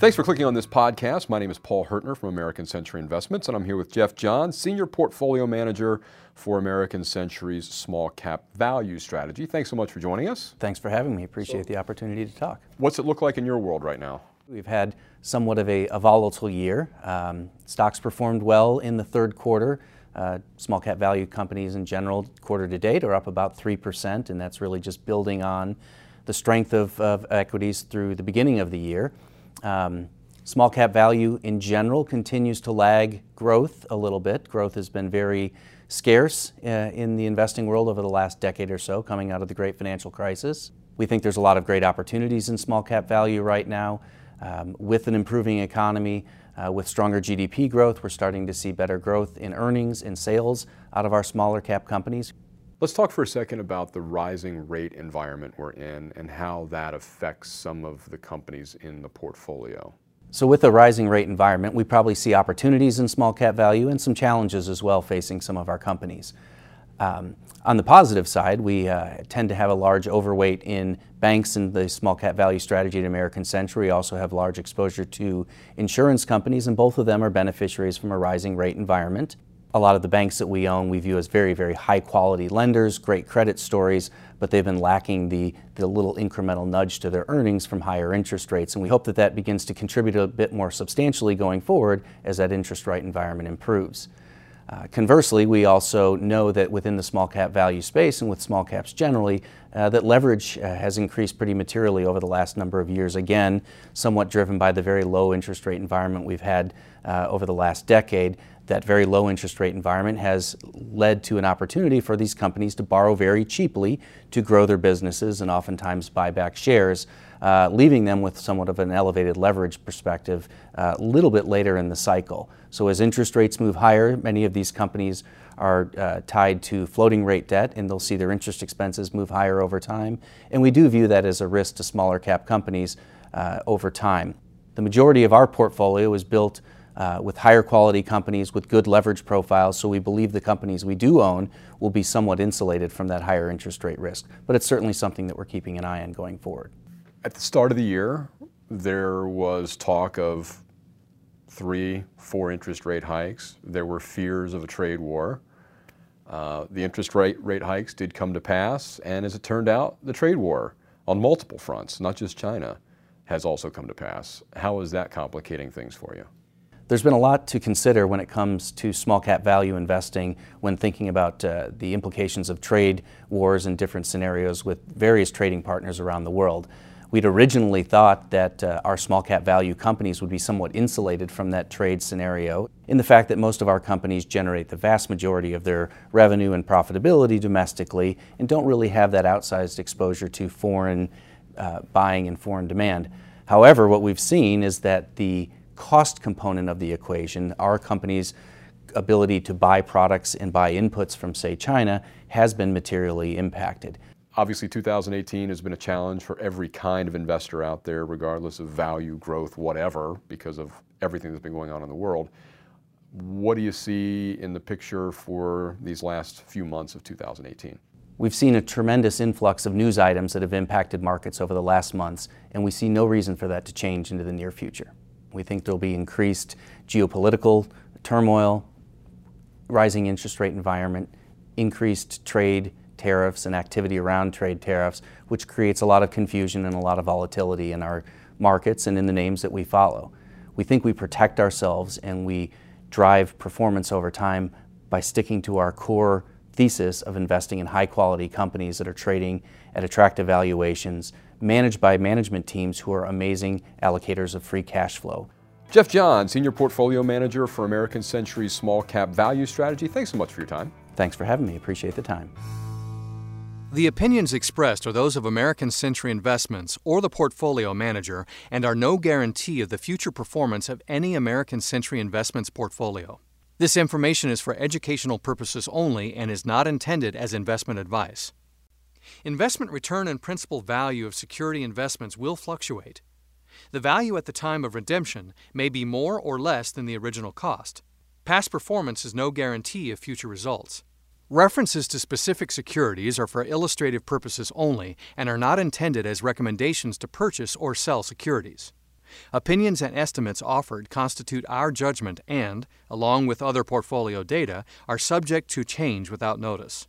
Thanks for clicking on this podcast. My name is Paul Hertner from American Century Investments, and I'm here with Jeff John, Senior Portfolio Manager for American Century's Small Cap Value Strategy. Thanks so much for joining us. Thanks for having me. Appreciate the opportunity to talk. What's it look like in your world right now? We've had somewhat of a, a volatile year. Um, stocks performed well in the third quarter. Uh, small cap value companies in general, quarter to date, are up about 3%, and that's really just building on the strength of, of equities through the beginning of the year. Um, small cap value in general continues to lag growth a little bit. Growth has been very scarce uh, in the investing world over the last decade or so, coming out of the great financial crisis. We think there's a lot of great opportunities in small cap value right now. Um, with an improving economy, uh, with stronger GDP growth, we're starting to see better growth in earnings and sales out of our smaller cap companies. Let's talk for a second about the rising rate environment we're in and how that affects some of the companies in the portfolio. So, with a rising rate environment, we probably see opportunities in small cap value and some challenges as well facing some of our companies. Um, on the positive side, we uh, tend to have a large overweight in banks and the small cap value strategy at American Century. We also have large exposure to insurance companies, and both of them are beneficiaries from a rising rate environment a lot of the banks that we own we view as very, very high quality lenders, great credit stories, but they've been lacking the, the little incremental nudge to their earnings from higher interest rates. And we hope that that begins to contribute a bit more substantially going forward as that interest rate environment improves. Uh, conversely, we also know that within the small cap value space and with small caps generally, uh, that leverage uh, has increased pretty materially over the last number of years. Again, somewhat driven by the very low interest rate environment we've had uh, over the last decade that very low interest rate environment has led to an opportunity for these companies to borrow very cheaply to grow their businesses and oftentimes buy back shares, uh, leaving them with somewhat of an elevated leverage perspective uh, a little bit later in the cycle. So, as interest rates move higher, many of these companies are uh, tied to floating rate debt and they'll see their interest expenses move higher over time. And we do view that as a risk to smaller cap companies uh, over time. The majority of our portfolio is built uh, with higher quality companies with good leverage profiles, so we believe the companies we do own will be somewhat insulated from that higher interest rate risk. But it's certainly something that we're keeping an eye on going forward. At the start of the year, there was talk of three, four interest rate hikes. There were fears of a trade war. Uh, the interest rate, rate hikes did come to pass, and as it turned out, the trade war on multiple fronts, not just China, has also come to pass. How is that complicating things for you? There's been a lot to consider when it comes to small cap value investing when thinking about uh, the implications of trade wars and different scenarios with various trading partners around the world. We'd originally thought that uh, our small cap value companies would be somewhat insulated from that trade scenario in the fact that most of our companies generate the vast majority of their revenue and profitability domestically and don't really have that outsized exposure to foreign uh, buying and foreign demand. However, what we've seen is that the cost component of the equation, our company's ability to buy products and buy inputs from, say, China, has been materially impacted. Obviously, 2018 has been a challenge for every kind of investor out there, regardless of value, growth, whatever, because of everything that's been going on in the world. What do you see in the picture for these last few months of 2018? We've seen a tremendous influx of news items that have impacted markets over the last months, and we see no reason for that to change into the near future. We think there'll be increased geopolitical turmoil, rising interest rate environment, increased trade tariffs and activity around trade tariffs, which creates a lot of confusion and a lot of volatility in our markets and in the names that we follow. We think we protect ourselves and we drive performance over time by sticking to our core thesis of investing in high quality companies that are trading at attractive valuations managed by management teams who are amazing allocators of free cash flow. Jeff John, Senior Portfolio Manager for American Century's Small Cap Value Strategy. Thanks so much for your time. Thanks for having me. Appreciate the time. The opinions expressed are those of American Century Investments or the portfolio manager and are no guarantee of the future performance of any American Century Investments portfolio. This information is for educational purposes only and is not intended as investment advice. Investment return and principal value of security investments will fluctuate. The value at the time of redemption may be more or less than the original cost. Past performance is no guarantee of future results. References to specific securities are for illustrative purposes only and are not intended as recommendations to purchase or sell securities. Opinions and estimates offered constitute our judgment and, along with other portfolio data, are subject to change without notice.